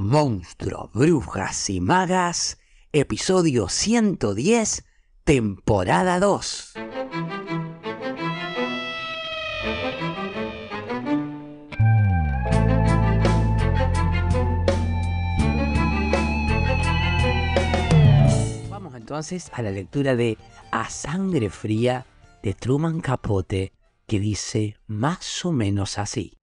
Monstruos, Brujas y Magas, episodio 110, temporada 2. Vamos entonces a la lectura de A Sangre Fría de Truman Capote, que dice más o menos así.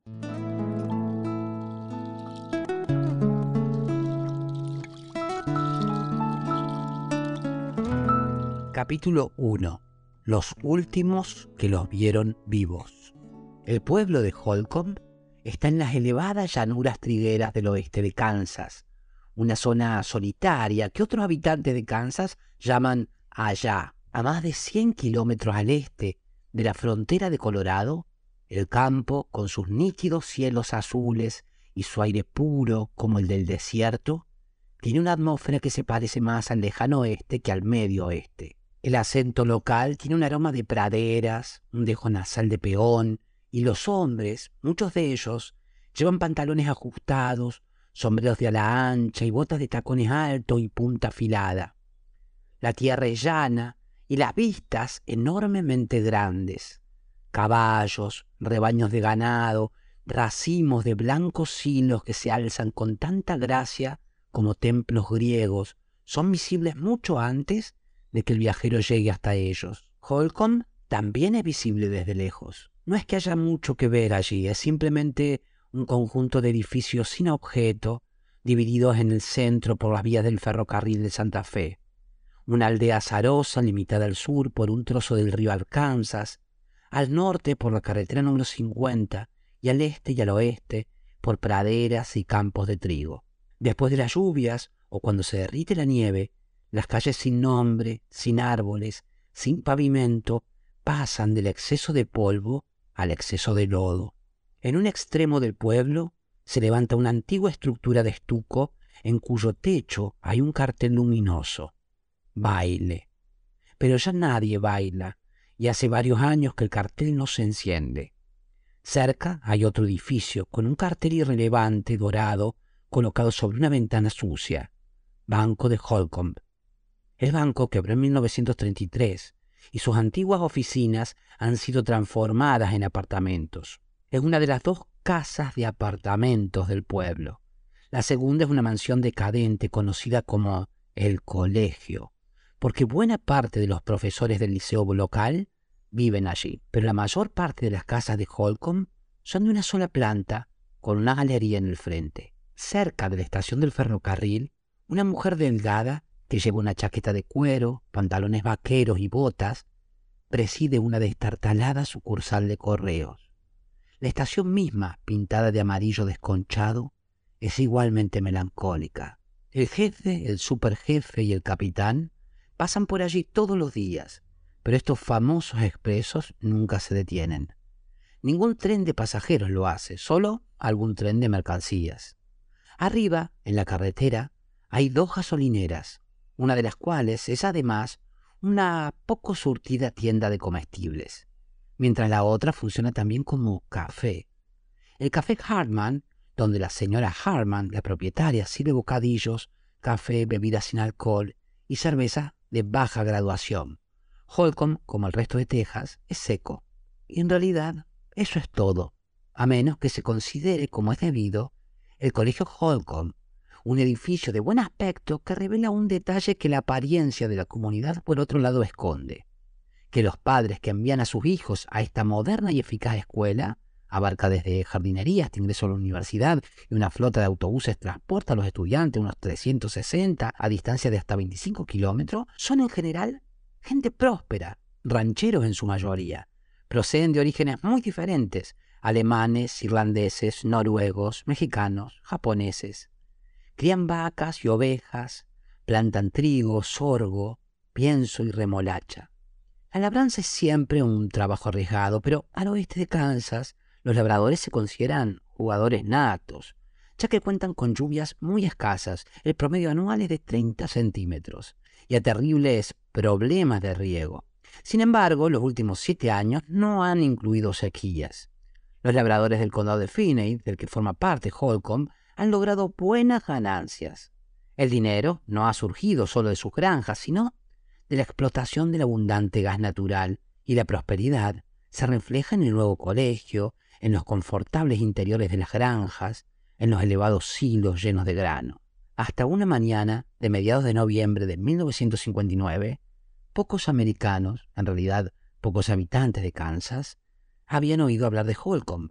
Capítulo 1. Los últimos que los vieron vivos. El pueblo de Holcomb está en las elevadas llanuras trigueras del oeste de Kansas, una zona solitaria que otros habitantes de Kansas llaman allá. A más de 100 kilómetros al este de la frontera de Colorado, el campo, con sus nítidos cielos azules y su aire puro como el del desierto, tiene una atmósfera que se parece más al lejano oeste que al medio oeste. El acento local tiene un aroma de praderas, un dejo nasal de peón, y los hombres, muchos de ellos, llevan pantalones ajustados, sombreros de ala ancha y botas de tacones altos y punta afilada. La tierra es llana y las vistas enormemente grandes. Caballos, rebaños de ganado, racimos de blancos hilos que se alzan con tanta gracia como templos griegos, son visibles mucho antes de que el viajero llegue hasta ellos. Holcomb también es visible desde lejos. No es que haya mucho que ver allí, es simplemente un conjunto de edificios sin objeto, divididos en el centro por las vías del ferrocarril de Santa Fe. Una aldea azarosa limitada al sur por un trozo del río Arkansas, al norte por la carretera número 50 y al este y al oeste por praderas y campos de trigo. Después de las lluvias o cuando se derrite la nieve, las calles sin nombre, sin árboles, sin pavimento, pasan del exceso de polvo al exceso de lodo. En un extremo del pueblo se levanta una antigua estructura de estuco en cuyo techo hay un cartel luminoso. Baile. Pero ya nadie baila, y hace varios años que el cartel no se enciende. Cerca hay otro edificio con un cartel irrelevante dorado colocado sobre una ventana sucia. Banco de Holcomb. El banco quebró en 1933 y sus antiguas oficinas han sido transformadas en apartamentos. Es una de las dos casas de apartamentos del pueblo. La segunda es una mansión decadente conocida como el colegio, porque buena parte de los profesores del liceo local viven allí, pero la mayor parte de las casas de Holcomb son de una sola planta con una galería en el frente. Cerca de la estación del ferrocarril, una mujer delgada que lleva una chaqueta de cuero, pantalones vaqueros y botas, preside una destartalada sucursal de correos. La estación misma, pintada de amarillo desconchado, es igualmente melancólica. El jefe, el superjefe y el capitán pasan por allí todos los días, pero estos famosos expresos nunca se detienen. Ningún tren de pasajeros lo hace, solo algún tren de mercancías. Arriba, en la carretera, hay dos gasolineras, una de las cuales es además una poco surtida tienda de comestibles, mientras la otra funciona también como café. El café Hartman, donde la señora Hartman, la propietaria, sirve bocadillos, café, bebidas sin alcohol y cerveza de baja graduación. Holcomb, como el resto de Texas, es seco. Y en realidad eso es todo, a menos que se considere, como es debido, el colegio Holcomb un edificio de buen aspecto que revela un detalle que la apariencia de la comunidad por otro lado esconde, que los padres que envían a sus hijos a esta moderna y eficaz escuela, abarca desde jardinería hasta ingreso a la universidad y una flota de autobuses transporta a los estudiantes unos 360 a distancia de hasta 25 kilómetros, son en general gente próspera, rancheros en su mayoría. Proceden de orígenes muy diferentes, alemanes, irlandeses, noruegos, mexicanos, japoneses. Crían vacas y ovejas, plantan trigo, sorgo, pienso y remolacha. La labranza es siempre un trabajo arriesgado, pero al oeste de Kansas los labradores se consideran jugadores natos, ya que cuentan con lluvias muy escasas, el promedio anual es de 30 centímetros, y a terribles problemas de riego. Sin embargo, los últimos siete años no han incluido sequías. Los labradores del condado de Finney, del que forma parte Holcomb, han logrado buenas ganancias. El dinero no ha surgido solo de sus granjas, sino de la explotación del abundante gas natural, y la prosperidad se refleja en el nuevo colegio, en los confortables interiores de las granjas, en los elevados silos llenos de grano. Hasta una mañana de mediados de noviembre de 1959, pocos americanos, en realidad pocos habitantes de Kansas, habían oído hablar de Holcomb.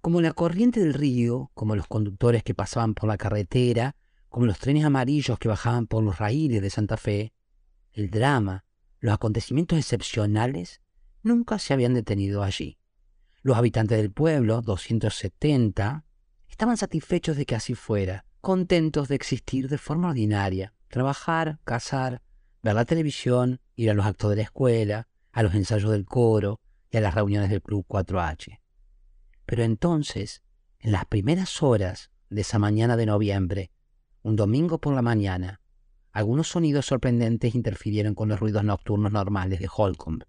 Como la corriente del río, como los conductores que pasaban por la carretera, como los trenes amarillos que bajaban por los raíles de Santa Fe, el drama, los acontecimientos excepcionales nunca se habían detenido allí. Los habitantes del pueblo, 270, estaban satisfechos de que así fuera, contentos de existir de forma ordinaria, trabajar, cazar, ver la televisión, ir a los actos de la escuela, a los ensayos del coro y a las reuniones del Club 4H. Pero entonces, en las primeras horas de esa mañana de noviembre, un domingo por la mañana, algunos sonidos sorprendentes interfirieron con los ruidos nocturnos normales de Holcomb.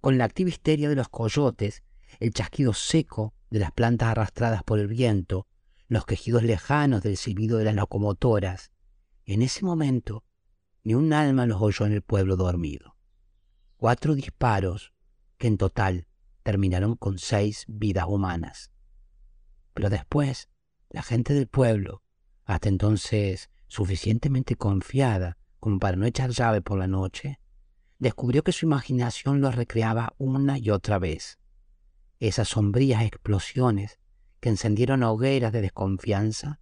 Con la activa histeria de los coyotes, el chasquido seco de las plantas arrastradas por el viento, los quejidos lejanos del silbido de las locomotoras, en ese momento ni un alma los oyó en el pueblo dormido. Cuatro disparos que en total terminaron con seis vidas humanas. Pero después, la gente del pueblo, hasta entonces suficientemente confiada como para no echar llave por la noche, descubrió que su imaginación lo recreaba una y otra vez. Esas sombrías explosiones que encendieron hogueras de desconfianza,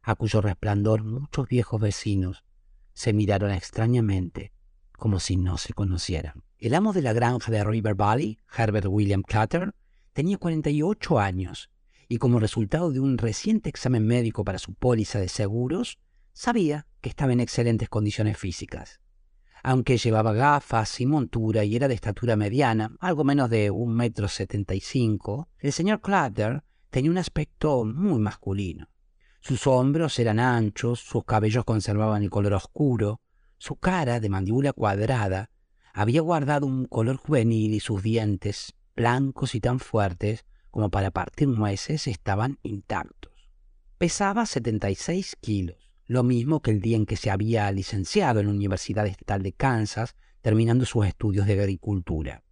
a cuyo resplandor muchos viejos vecinos se miraron extrañamente, como si no se conocieran. El amo de la granja de River Valley, Herbert William Clutter, tenía 48 años y como resultado de un reciente examen médico para su póliza de seguros, sabía que estaba en excelentes condiciones físicas. Aunque llevaba gafas y montura y era de estatura mediana, algo menos de un metro setenta y cinco, el señor Clutter tenía un aspecto muy masculino. Sus hombros eran anchos, sus cabellos conservaban el color oscuro, su cara, de mandíbula cuadrada, había guardado un color juvenil y sus dientes, blancos y tan fuertes como para partir nueces, estaban intactos. Pesaba 76 kilos, lo mismo que el día en que se había licenciado en la Universidad Estatal de Kansas, terminando sus estudios de agricultura.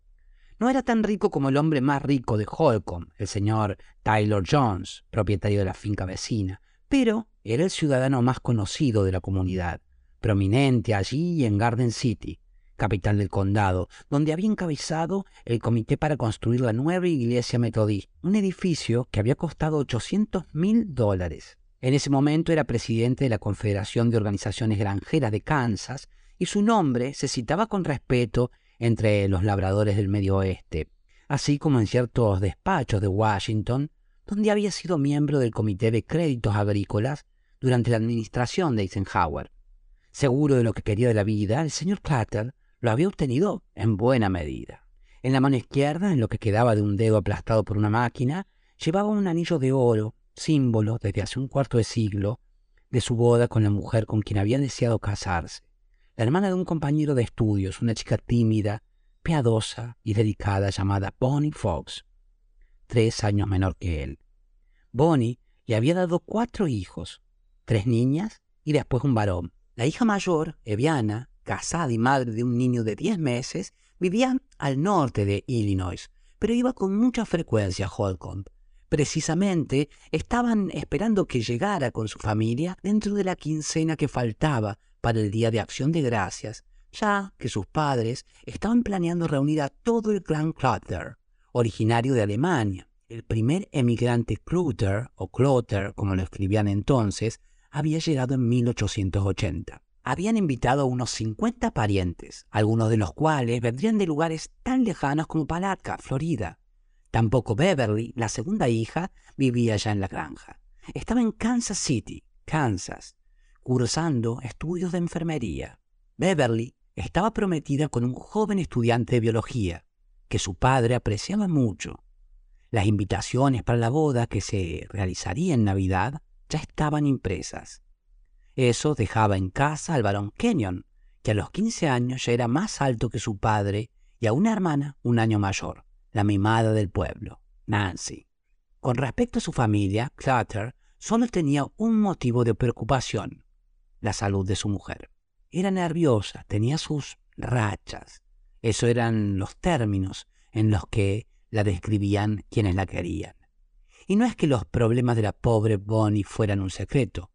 No era tan rico como el hombre más rico de Holcomb, el señor Taylor Jones, propietario de la finca vecina, pero era el ciudadano más conocido de la comunidad, prominente allí en Garden City, capital del condado, donde había encabezado el comité para construir la nueva iglesia metodista, un edificio que había costado 800 mil dólares. En ese momento era presidente de la Confederación de Organizaciones Granjeras de Kansas y su nombre se citaba con respeto entre los labradores del Medio Oeste, así como en ciertos despachos de Washington donde había sido miembro del Comité de Créditos Agrícolas durante la administración de Eisenhower. Seguro de lo que quería de la vida, el señor Clatter lo había obtenido en buena medida. En la mano izquierda, en lo que quedaba de un dedo aplastado por una máquina, llevaba un anillo de oro, símbolo desde hace un cuarto de siglo de su boda con la mujer con quien había deseado casarse, la hermana de un compañero de estudios, una chica tímida, piadosa y dedicada llamada Bonnie Fox tres años menor que él. Bonnie le había dado cuatro hijos, tres niñas y después un varón. La hija mayor, Eviana, casada y madre de un niño de diez meses, vivía al norte de Illinois, pero iba con mucha frecuencia a Holcomb. Precisamente estaban esperando que llegara con su familia dentro de la quincena que faltaba para el Día de Acción de Gracias, ya que sus padres estaban planeando reunir a todo el clan Clutter originario de Alemania. El primer emigrante Kluter, o Klotter, como lo escribían entonces, había llegado en 1880. Habían invitado a unos 50 parientes, algunos de los cuales vendrían de lugares tan lejanos como Palatka, Florida. Tampoco Beverly, la segunda hija, vivía ya en la granja. Estaba en Kansas City, Kansas, cursando estudios de enfermería. Beverly estaba prometida con un joven estudiante de biología, que su padre apreciaba mucho. Las invitaciones para la boda que se realizaría en Navidad ya estaban impresas. Eso dejaba en casa al varón Kenyon, que a los 15 años ya era más alto que su padre, y a una hermana un año mayor, la mimada del pueblo, Nancy. Con respecto a su familia, Clutter solo tenía un motivo de preocupación, la salud de su mujer. Era nerviosa, tenía sus rachas. Eso eran los términos en los que la describían quienes la querían. Y no es que los problemas de la pobre Bonnie fueran un secreto.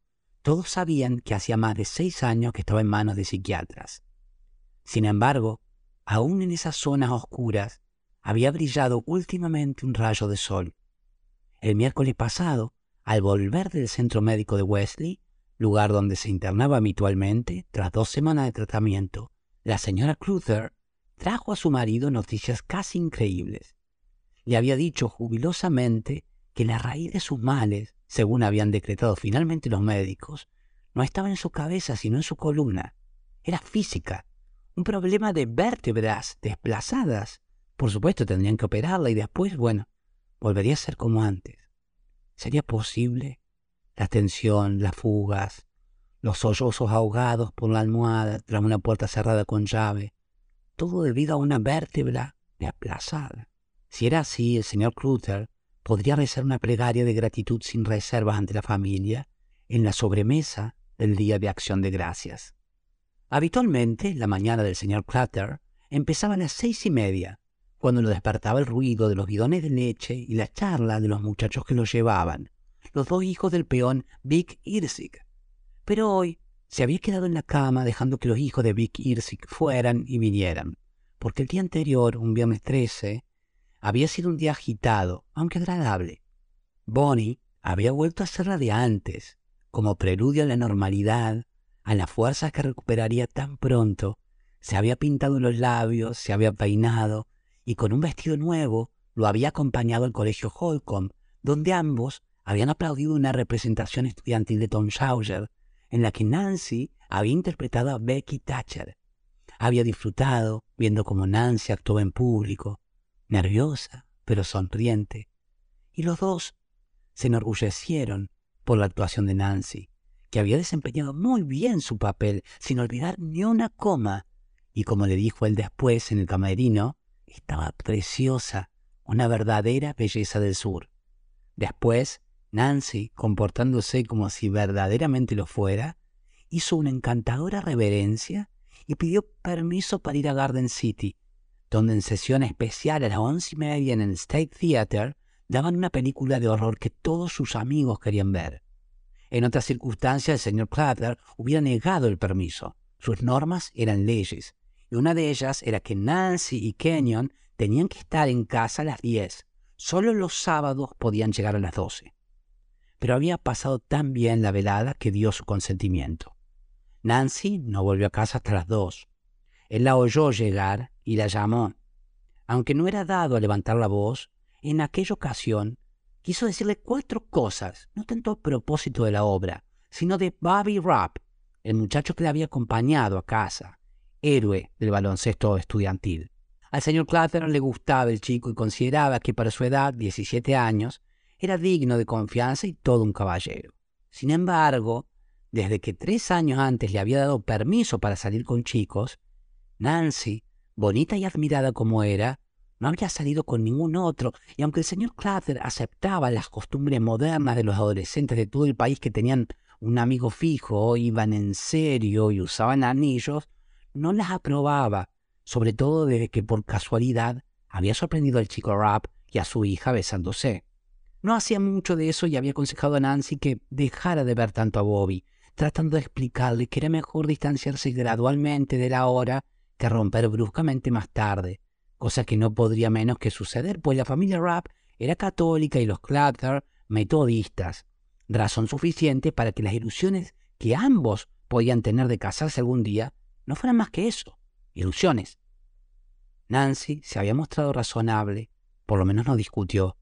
Todos sabían que hacía más de seis años que estaba en manos de psiquiatras. Sin embargo, aún en esas zonas oscuras, había brillado últimamente un rayo de sol. El miércoles pasado, al volver del centro médico de Wesley, lugar donde se internaba habitualmente, tras dos semanas de tratamiento, la señora Cluther trajo a su marido noticias casi increíbles. Le había dicho jubilosamente que la raíz de sus males, según habían decretado finalmente los médicos, no estaba en su cabeza sino en su columna. Era física, un problema de vértebras desplazadas. Por supuesto tendrían que operarla y después, bueno, volvería a ser como antes. ¿Sería posible? La tensión, las fugas, los sollozos ahogados por la almohada tras una puerta cerrada con llave, todo debido a una vértebra desplazada. Si era así, el señor Clutter podría rezar una plegaria de gratitud sin reservas ante la familia en la sobremesa del Día de Acción de Gracias. Habitualmente, la mañana del señor Clutter empezaba a las seis y media, cuando lo despertaba el ruido de los bidones de leche y la charla de los muchachos que lo llevaban, los dos hijos del peón Vic Irsig. Pero hoy se había quedado en la cama dejando que los hijos de Vic Irsig fueran y vinieran, porque el día anterior, un viernes 13, había sido un día agitado, aunque agradable. Bonnie había vuelto a ser la de antes, como preludio a la normalidad, a las fuerzas que recuperaría tan pronto. Se había pintado los labios, se había peinado, y con un vestido nuevo lo había acompañado al colegio Holcomb, donde ambos habían aplaudido una representación estudiantil de Tom Sawyer, en la que Nancy había interpretado a Becky Thatcher. Había disfrutado viendo cómo Nancy actuaba en público, nerviosa, pero sonriente. Y los dos se enorgullecieron por la actuación de Nancy, que había desempeñado muy bien su papel, sin olvidar ni una coma, y como le dijo él después en el camerino, estaba preciosa, una verdadera belleza del sur. Después, Nancy, comportándose como si verdaderamente lo fuera, hizo una encantadora reverencia y pidió permiso para ir a Garden City, donde en sesión especial a las once y media en el State Theater daban una película de horror que todos sus amigos querían ver. En otras circunstancias el señor Clutter hubiera negado el permiso. Sus normas eran leyes, y una de ellas era que Nancy y Kenyon tenían que estar en casa a las diez. Solo los sábados podían llegar a las doce. Pero había pasado tan bien la velada que dio su consentimiento. Nancy no volvió a casa hasta las dos. Él la oyó llegar y la llamó. Aunque no era dado a levantar la voz, en aquella ocasión quiso decirle cuatro cosas, no tanto a propósito de la obra, sino de Bobby Rapp, el muchacho que le había acompañado a casa, héroe del baloncesto estudiantil. Al señor Clutter le gustaba el chico y consideraba que para su edad, 17 años, era digno de confianza y todo un caballero. Sin embargo, desde que tres años antes le había dado permiso para salir con chicos, Nancy bonita y admirada como era, no había salido con ningún otro, y aunque el señor Clutter aceptaba las costumbres modernas de los adolescentes de todo el país que tenían un amigo fijo, iban en serio y usaban anillos, no las aprobaba, sobre todo desde que por casualidad había sorprendido al chico Rap y a su hija besándose. No hacía mucho de eso y había aconsejado a Nancy que dejara de ver tanto a Bobby, tratando de explicarle que era mejor distanciarse gradualmente de la hora que romper bruscamente más tarde, cosa que no podría menos que suceder, pues la familia Rapp era católica y los Clutter metodistas, razón suficiente para que las ilusiones que ambos podían tener de casarse algún día no fueran más que eso, ilusiones. Nancy se había mostrado razonable, por lo menos no discutió,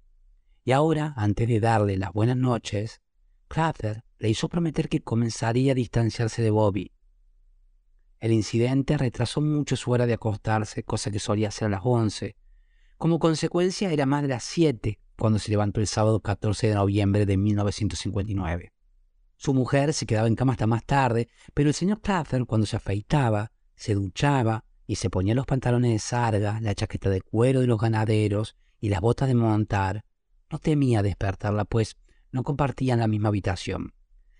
y ahora, antes de darle las buenas noches, Clutter le hizo prometer que comenzaría a distanciarse de Bobby, el incidente retrasó mucho su hora de acostarse, cosa que solía ser a las 11. Como consecuencia, era más de las 7 cuando se levantó el sábado 14 de noviembre de 1959. Su mujer se quedaba en cama hasta más tarde, pero el señor Clapher, cuando se afeitaba, se duchaba y se ponía los pantalones de sarga, la chaqueta de cuero de los ganaderos y las botas de montar, no temía despertarla, pues no compartían la misma habitación.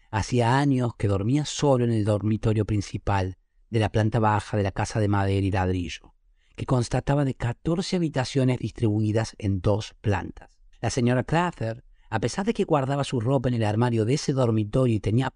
Hacía años que dormía solo en el dormitorio principal de la planta baja de la casa de madera y ladrillo, que constataba de 14 habitaciones distribuidas en dos plantas. La señora Clather, a pesar de que guardaba su ropa en el armario de ese dormitorio y tenía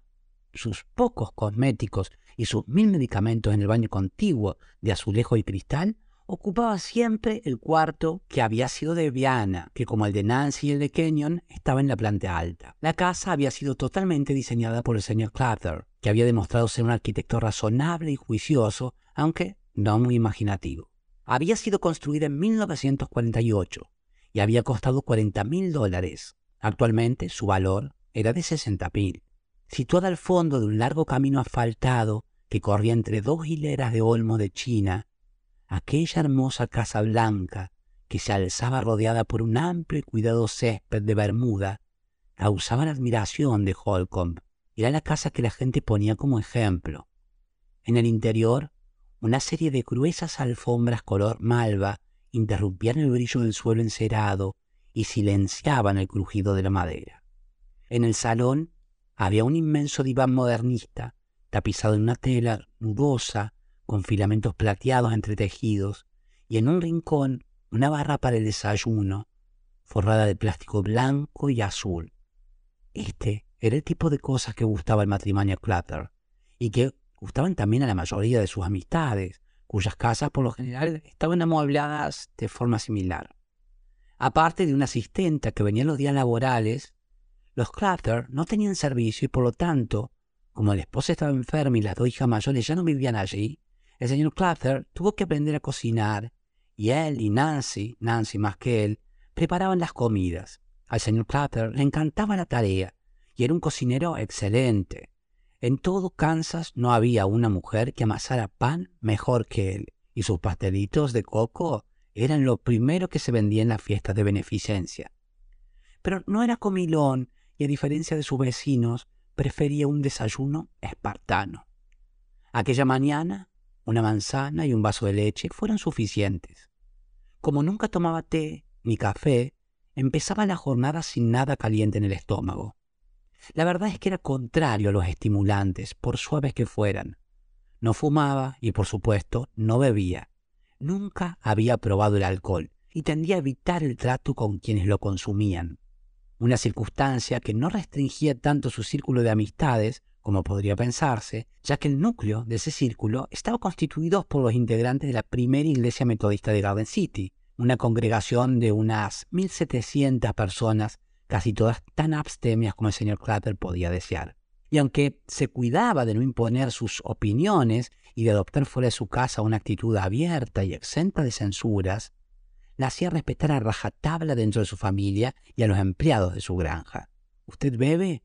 sus pocos cosméticos y sus mil medicamentos en el baño contiguo de azulejo y cristal, ocupaba siempre el cuarto que había sido de Viana, que como el de Nancy y el de Kenyon, estaba en la planta alta. La casa había sido totalmente diseñada por el señor Clutter, que había demostrado ser un arquitecto razonable y juicioso, aunque no muy imaginativo. Había sido construida en 1948 y había costado 40 mil dólares. Actualmente su valor era de 60 mil. Situada al fondo de un largo camino asfaltado que corría entre dos hileras de olmos de China, aquella hermosa casa blanca que se alzaba rodeada por un amplio y cuidado césped de Bermuda, causaba la admiración de Holcomb. Era la casa que la gente ponía como ejemplo. En el interior, una serie de gruesas alfombras color malva interrumpían el brillo del suelo encerado y silenciaban el crujido de la madera. En el salón había un inmenso diván modernista, tapizado en una tela nudosa con filamentos plateados entretejidos, y en un rincón una barra para el desayuno, forrada de plástico blanco y azul. Este era el tipo de cosas que gustaba el matrimonio Clutter, y que gustaban también a la mayoría de sus amistades, cuyas casas por lo general estaban amuebladas de forma similar. Aparte de una asistenta que venía los días laborales, los Clutter no tenían servicio y por lo tanto, como la esposa estaba enferma y las dos hijas mayores ya no vivían allí, el señor Clutter tuvo que aprender a cocinar y él y Nancy, Nancy más que él, preparaban las comidas. Al señor Clutter le encantaba la tarea y era un cocinero excelente. En todo Kansas no había una mujer que amasara pan mejor que él y sus pastelitos de coco eran lo primero que se vendía en las fiestas de beneficencia. Pero no era comilón y a diferencia de sus vecinos, prefería un desayuno espartano. Aquella mañana una manzana y un vaso de leche fueron suficientes. Como nunca tomaba té ni café, empezaba la jornada sin nada caliente en el estómago. La verdad es que era contrario a los estimulantes, por suaves que fueran. No fumaba y, por supuesto, no bebía. Nunca había probado el alcohol y tendía a evitar el trato con quienes lo consumían. Una circunstancia que no restringía tanto su círculo de amistades como podría pensarse, ya que el núcleo de ese círculo estaba constituido por los integrantes de la primera iglesia metodista de Garden City, una congregación de unas 1.700 personas, casi todas tan abstemias como el señor Clapper podía desear. Y aunque se cuidaba de no imponer sus opiniones y de adoptar fuera de su casa una actitud abierta y exenta de censuras, la hacía respetar a rajatabla dentro de su familia y a los empleados de su granja. ¿Usted bebe?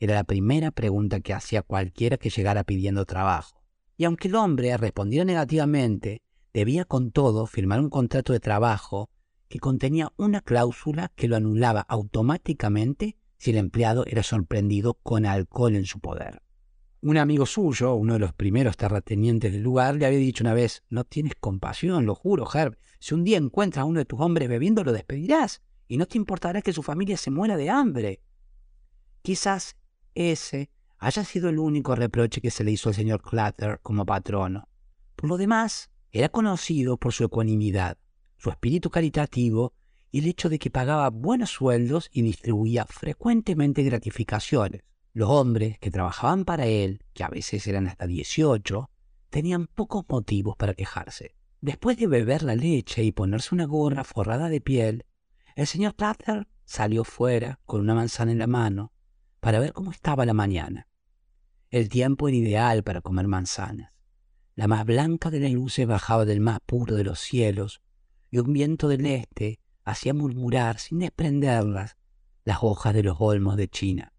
Era la primera pregunta que hacía cualquiera que llegara pidiendo trabajo. Y aunque el hombre respondiera negativamente, debía con todo firmar un contrato de trabajo que contenía una cláusula que lo anulaba automáticamente si el empleado era sorprendido con alcohol en su poder. Un amigo suyo, uno de los primeros terratenientes del lugar, le había dicho una vez, no tienes compasión, lo juro, Herb, si un día encuentras a uno de tus hombres bebiendo, lo despedirás, y no te importará que su familia se muera de hambre. Quizás ese haya sido el único reproche que se le hizo al señor Clatter como patrono. Por lo demás, era conocido por su ecuanimidad, su espíritu caritativo y el hecho de que pagaba buenos sueldos y distribuía frecuentemente gratificaciones. Los hombres que trabajaban para él, que a veces eran hasta 18, tenían pocos motivos para quejarse. Después de beber la leche y ponerse una gorra forrada de piel, el señor Clatter salió fuera con una manzana en la mano para ver cómo estaba la mañana. El tiempo era ideal para comer manzanas. La más blanca de las luces bajaba del más puro de los cielos, y un viento del este hacía murmurar sin desprenderlas las hojas de los olmos de China.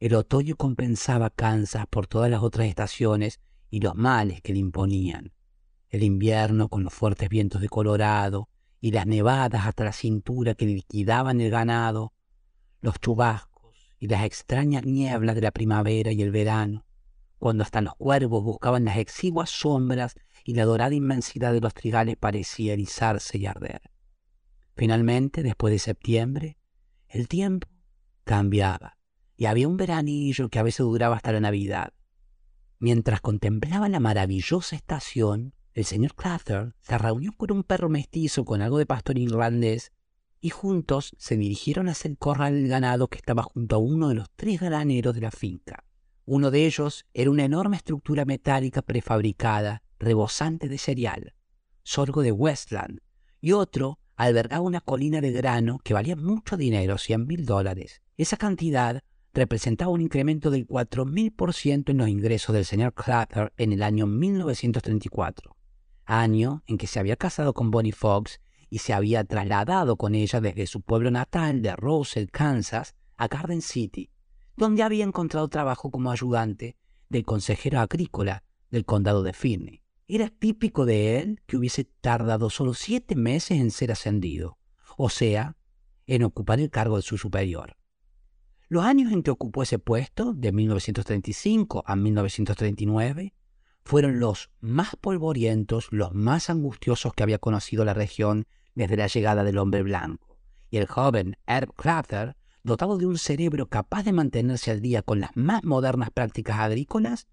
El otoño compensaba Kansas por todas las otras estaciones y los males que le imponían. El invierno con los fuertes vientos de Colorado y las nevadas hasta la cintura que liquidaban el ganado, los chubascos y las extrañas nieblas de la primavera y el verano, cuando hasta los cuervos buscaban las exiguas sombras y la dorada inmensidad de los trigales parecía erizarse y arder. Finalmente, después de septiembre, el tiempo cambiaba, y había un veranillo que a veces duraba hasta la Navidad. Mientras contemplaba la maravillosa estación, el señor Cluther se reunió con un perro mestizo con algo de pastor irlandés y juntos se dirigieron hacia el corral del ganado que estaba junto a uno de los tres graneros de la finca. Uno de ellos era una enorme estructura metálica prefabricada, rebosante de cereal, sorgo de Westland, y otro albergaba una colina de grano que valía mucho dinero, 100 mil dólares. Esa cantidad representaba un incremento del 4.000% en los ingresos del señor Clutter en el año 1934, año en que se había casado con Bonnie Fox y se había trasladado con ella desde su pueblo natal de Roselle, Kansas, a Garden City, donde había encontrado trabajo como ayudante del consejero agrícola del condado de Finney. Era típico de él que hubiese tardado solo siete meses en ser ascendido, o sea, en ocupar el cargo de su superior. Los años en que ocupó ese puesto, de 1935 a 1939, fueron los más polvorientos, los más angustiosos que había conocido la región desde la llegada del hombre blanco. Y el joven Herb Cluther, dotado de un cerebro capaz de mantenerse al día con las más modernas prácticas agrícolas,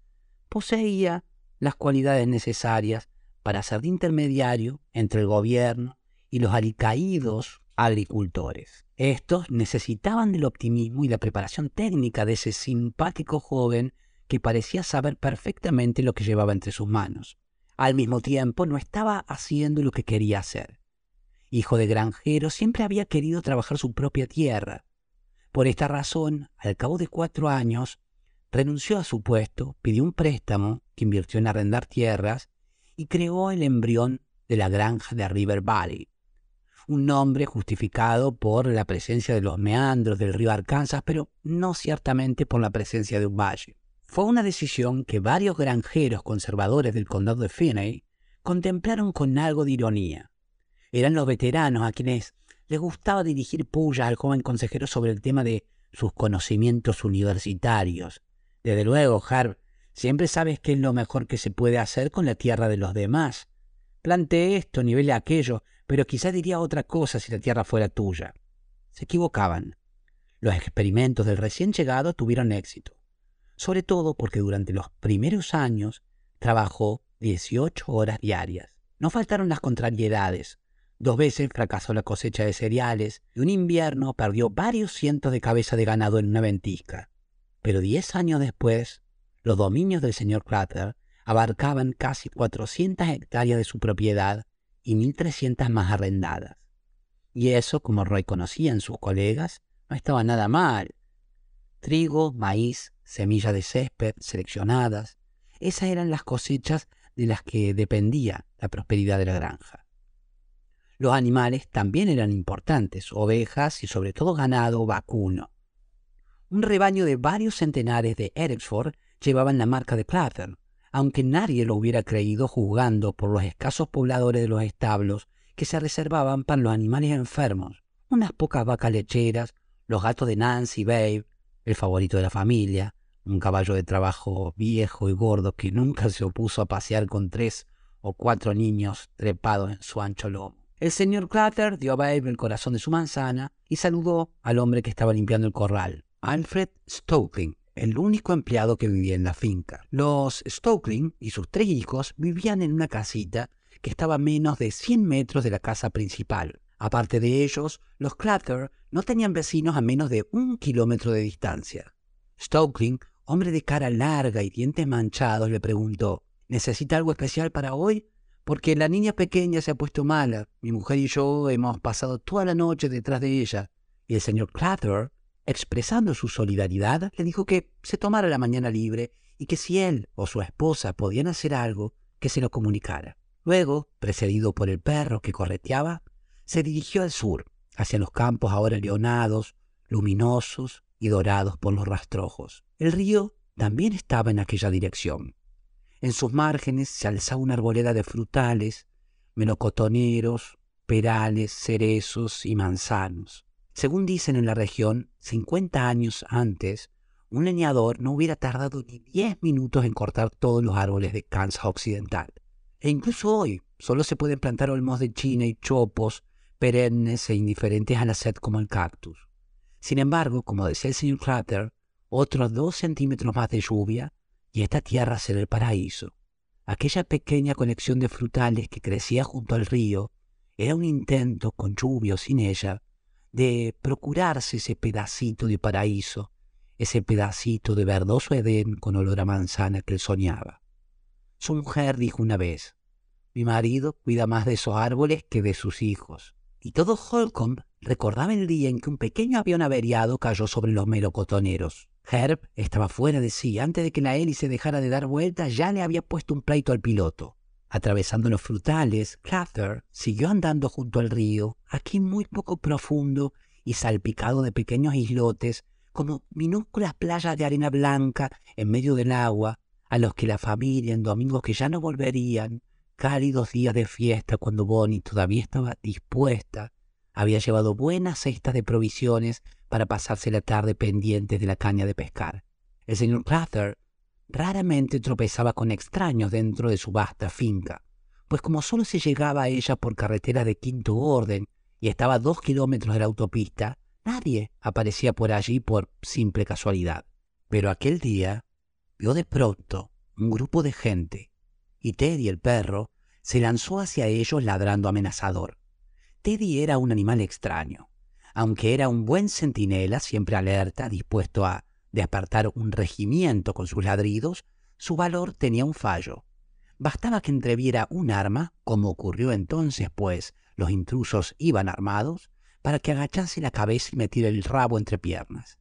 poseía las cualidades necesarias para ser de intermediario entre el gobierno y los alicaídos agricultores. Estos necesitaban del optimismo y la preparación técnica de ese simpático joven que parecía saber perfectamente lo que llevaba entre sus manos. Al mismo tiempo, no estaba haciendo lo que quería hacer. Hijo de granjero, siempre había querido trabajar su propia tierra. Por esta razón, al cabo de cuatro años, renunció a su puesto, pidió un préstamo que invirtió en arrendar tierras y creó el embrión de la granja de River Valley, un nombre justificado por la presencia de los meandros del río Arkansas, pero no ciertamente por la presencia de un valle. Fue una decisión que varios granjeros conservadores del condado de Finney contemplaron con algo de ironía. Eran los veteranos a quienes les gustaba dirigir pullas al joven consejero sobre el tema de sus conocimientos universitarios, desde luego, Harv, siempre sabes qué es lo mejor que se puede hacer con la tierra de los demás. Plante esto, nivele aquello, pero quizá diría otra cosa si la tierra fuera tuya. Se equivocaban. Los experimentos del recién llegado tuvieron éxito, sobre todo porque durante los primeros años trabajó 18 horas diarias. No faltaron las contrariedades. Dos veces fracasó la cosecha de cereales y un invierno perdió varios cientos de cabezas de ganado en una ventisca. Pero diez años después, los dominios del señor Clutter abarcaban casi 400 hectáreas de su propiedad y 1.300 más arrendadas. Y eso, como Roy conocía en sus colegas, no estaba nada mal. Trigo, maíz, semillas de césped seleccionadas, esas eran las cosechas de las que dependía la prosperidad de la granja. Los animales también eran importantes, ovejas y sobre todo ganado vacuno. Un rebaño de varios centenares de Erexford llevaban la marca de Clutter, aunque nadie lo hubiera creído juzgando por los escasos pobladores de los establos que se reservaban para los animales enfermos, unas pocas vacas lecheras, los gatos de Nancy Babe, el favorito de la familia, un caballo de trabajo viejo y gordo que nunca se opuso a pasear con tres o cuatro niños trepados en su ancho lomo. El señor Clutter dio a Babe el corazón de su manzana y saludó al hombre que estaba limpiando el corral. Alfred Stokling, el único empleado que vivía en la finca. Los Stokling y sus tres hijos vivían en una casita que estaba a menos de 100 metros de la casa principal. Aparte de ellos, los Clutter no tenían vecinos a menos de un kilómetro de distancia. Stokling, hombre de cara larga y dientes manchados, le preguntó, ¿Necesita algo especial para hoy? Porque la niña pequeña se ha puesto mala. Mi mujer y yo hemos pasado toda la noche detrás de ella. Y el señor Clutter expresando su solidaridad, le dijo que se tomara la mañana libre y que si él o su esposa podían hacer algo, que se lo comunicara. Luego, precedido por el perro que correteaba, se dirigió al sur, hacia los campos ahora leonados, luminosos y dorados por los rastrojos. El río también estaba en aquella dirección. En sus márgenes se alzaba una arboleda de frutales, melocotoneros, perales, cerezos y manzanos. Según dicen en la región, 50 años antes, un leñador no hubiera tardado ni 10 minutos en cortar todos los árboles de Kansas Occidental. E incluso hoy solo se pueden plantar olmos de China y chopos perennes e indiferentes a la sed como el cactus. Sin embargo, como decía el señor Clutter, otros dos centímetros más de lluvia y esta tierra será el paraíso. Aquella pequeña colección de frutales que crecía junto al río era un intento, con lluvia o sin ella, de procurarse ese pedacito de paraíso, ese pedacito de verdoso Edén con olor a manzana que él soñaba. Su mujer dijo una vez, mi marido cuida más de esos árboles que de sus hijos. Y todo Holcomb recordaba el día en que un pequeño avión averiado cayó sobre los melocotoneros. Herb estaba fuera de sí. Antes de que la hélice dejara de dar vueltas, ya le había puesto un pleito al piloto. Atravesando los frutales, Cather siguió andando junto al río, aquí muy poco profundo y salpicado de pequeños islotes, como minúsculas playas de arena blanca en medio del agua, a los que la familia en domingos que ya no volverían, cálidos días de fiesta cuando Bonnie todavía estaba dispuesta, había llevado buenas cestas de provisiones para pasarse la tarde pendientes de la caña de pescar. El señor Cluther raramente tropezaba con extraños dentro de su vasta finca, pues como solo se llegaba a ella por carretera de quinto orden y estaba a dos kilómetros de la autopista, nadie aparecía por allí por simple casualidad. Pero aquel día vio de pronto un grupo de gente, y Teddy el perro se lanzó hacia ellos ladrando amenazador. Teddy era un animal extraño. Aunque era un buen centinela, siempre alerta, dispuesto a despertar un regimiento con sus ladridos, su valor tenía un fallo. Bastaba que entreviera un arma, como ocurrió entonces, pues los intrusos iban armados, para que agachase la cabeza y metiera el rabo entre piernas.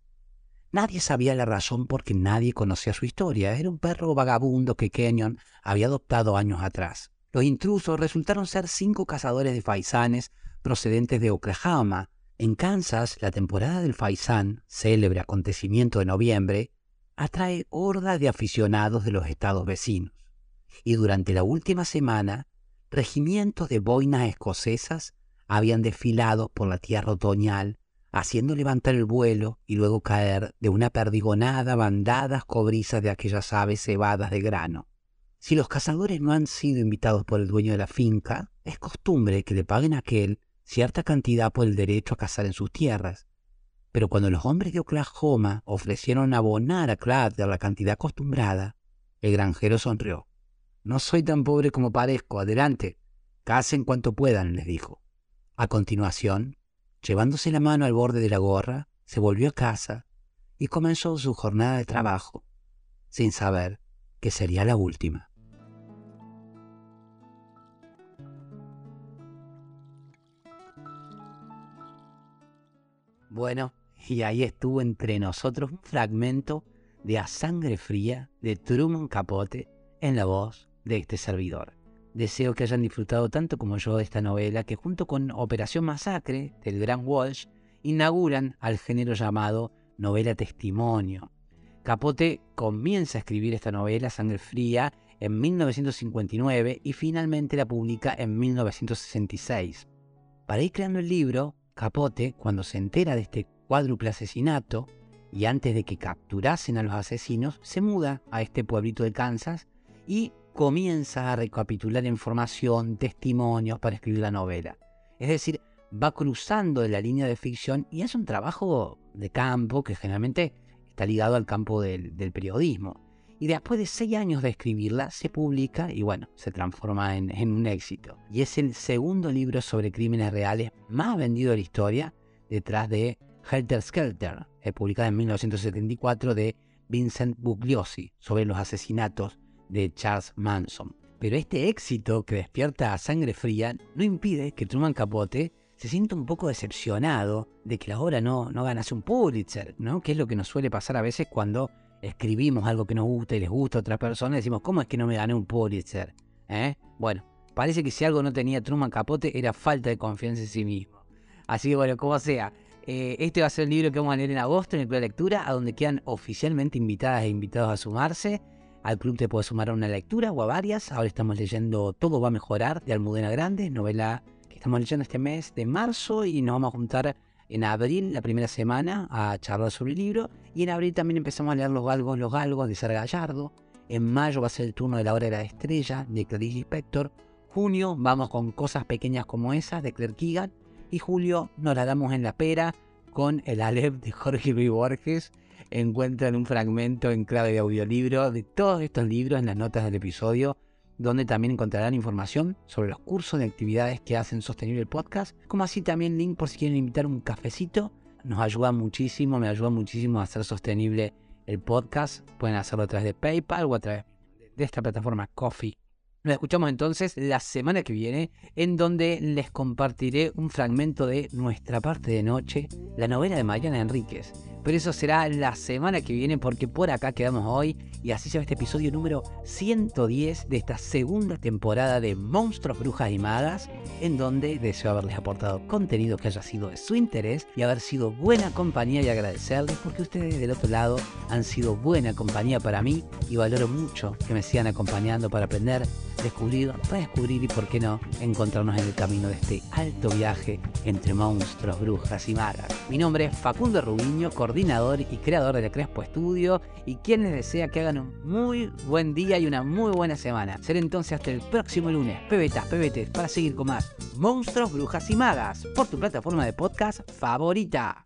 Nadie sabía la razón porque nadie conocía su historia. Era un perro vagabundo que Kenyon había adoptado años atrás. Los intrusos resultaron ser cinco cazadores de faisanes procedentes de Oklahoma. En Kansas, la temporada del faisán, célebre acontecimiento de noviembre, atrae hordas de aficionados de los estados vecinos. Y durante la última semana, regimientos de boinas escocesas habían desfilado por la tierra otoñal haciendo levantar el vuelo y luego caer de una perdigonada bandadas cobrizas de aquellas aves cebadas de grano. Si los cazadores no han sido invitados por el dueño de la finca, es costumbre que le paguen a aquel cierta cantidad por el derecho a cazar en sus tierras. Pero cuando los hombres de Oklahoma ofrecieron abonar a Clatter la cantidad acostumbrada, el granjero sonrió. No soy tan pobre como parezco, adelante. Cacen cuanto puedan, les dijo. A continuación, Llevándose la mano al borde de la gorra, se volvió a casa y comenzó su jornada de trabajo, sin saber que sería la última. Bueno, y ahí estuvo entre nosotros un fragmento de A Sangre Fría de Truman Capote en la voz de este servidor. Deseo que hayan disfrutado tanto como yo de esta novela, que junto con Operación Masacre del Gran Walsh inauguran al género llamado novela testimonio. Capote comienza a escribir esta novela, Sangre Fría, en 1959 y finalmente la publica en 1966. Para ir creando el libro, Capote, cuando se entera de este cuádruple asesinato y antes de que capturasen a los asesinos, se muda a este pueblito de Kansas y comienza a recapitular información, testimonios para escribir la novela. Es decir, va cruzando de la línea de ficción y es un trabajo de campo que generalmente está ligado al campo del, periodismo. Y después de seis años de escribirla, se publica y bueno, se transforma en, un éxito. Y es el segundo libro sobre crímenes reales más vendido de la historia, detrás de Helter Skelter, eh, publicada en 1974 de Vincent Bugliosi, sobre los asesinatos de Charles Manson. Pero este éxito que despierta a sangre fría no impide que Truman Capote se sienta un poco decepcionado de que la obra no, no ganase un Pulitzer, ¿no? Que es lo que nos suele pasar a veces cuando escribimos algo que nos gusta y les gusta a otra persona y decimos, ¿cómo es que no me gané un Pulitzer? ¿Eh? Bueno, parece que si algo no tenía Truman Capote era falta de confianza en sí mismo. Así que bueno, como sea, eh, este va a ser el libro que vamos a leer en agosto en el Club de Lectura, a donde quedan oficialmente invitadas e invitados a sumarse. Al club te puedes sumar a una lectura o a varias. Ahora estamos leyendo Todo va a mejorar de Almudena Grande, novela que estamos leyendo este mes de marzo y nos vamos a juntar en abril, la primera semana, a charlar sobre el libro. Y en abril también empezamos a leer Los Galgos, Los Galgos de Sara Gallardo. En mayo va a ser el turno de La Hora de la Estrella de Clarice Spector. Junio vamos con cosas pequeñas como esas de Claire Keegan. Y julio nos la damos en la pera con el Aleph de Jorge Luis Borges. Encuentran un fragmento en clave de audiolibro de todos estos libros en las notas del episodio, donde también encontrarán información sobre los cursos de actividades que hacen sostenible el podcast, como así también link por si quieren invitar un cafecito. Nos ayuda muchísimo, me ayuda muchísimo a hacer sostenible el podcast. Pueden hacerlo a través de PayPal o a través de esta plataforma Coffee nos escuchamos entonces la semana que viene, en donde les compartiré un fragmento de Nuestra parte de noche, la novela de Mariana Enríquez. Pero eso será la semana que viene porque por acá quedamos hoy y así se va este episodio número 110 de esta segunda temporada de Monstruos, Brujas y Magas, en donde deseo haberles aportado contenido que haya sido de su interés y haber sido buena compañía y agradecerles porque ustedes del otro lado han sido buena compañía para mí y valoro mucho que me sigan acompañando para aprender descubrir, descubrir y, por qué no, encontrarnos en el camino de este alto viaje entre monstruos, brujas y magas. Mi nombre es Facundo Rubiño, coordinador y creador de Crespo Estudio, y quien les desea que hagan un muy buen día y una muy buena semana. Seré entonces hasta el próximo lunes, pebetas, pebetes, para seguir con más monstruos, brujas y magas, por tu plataforma de podcast favorita.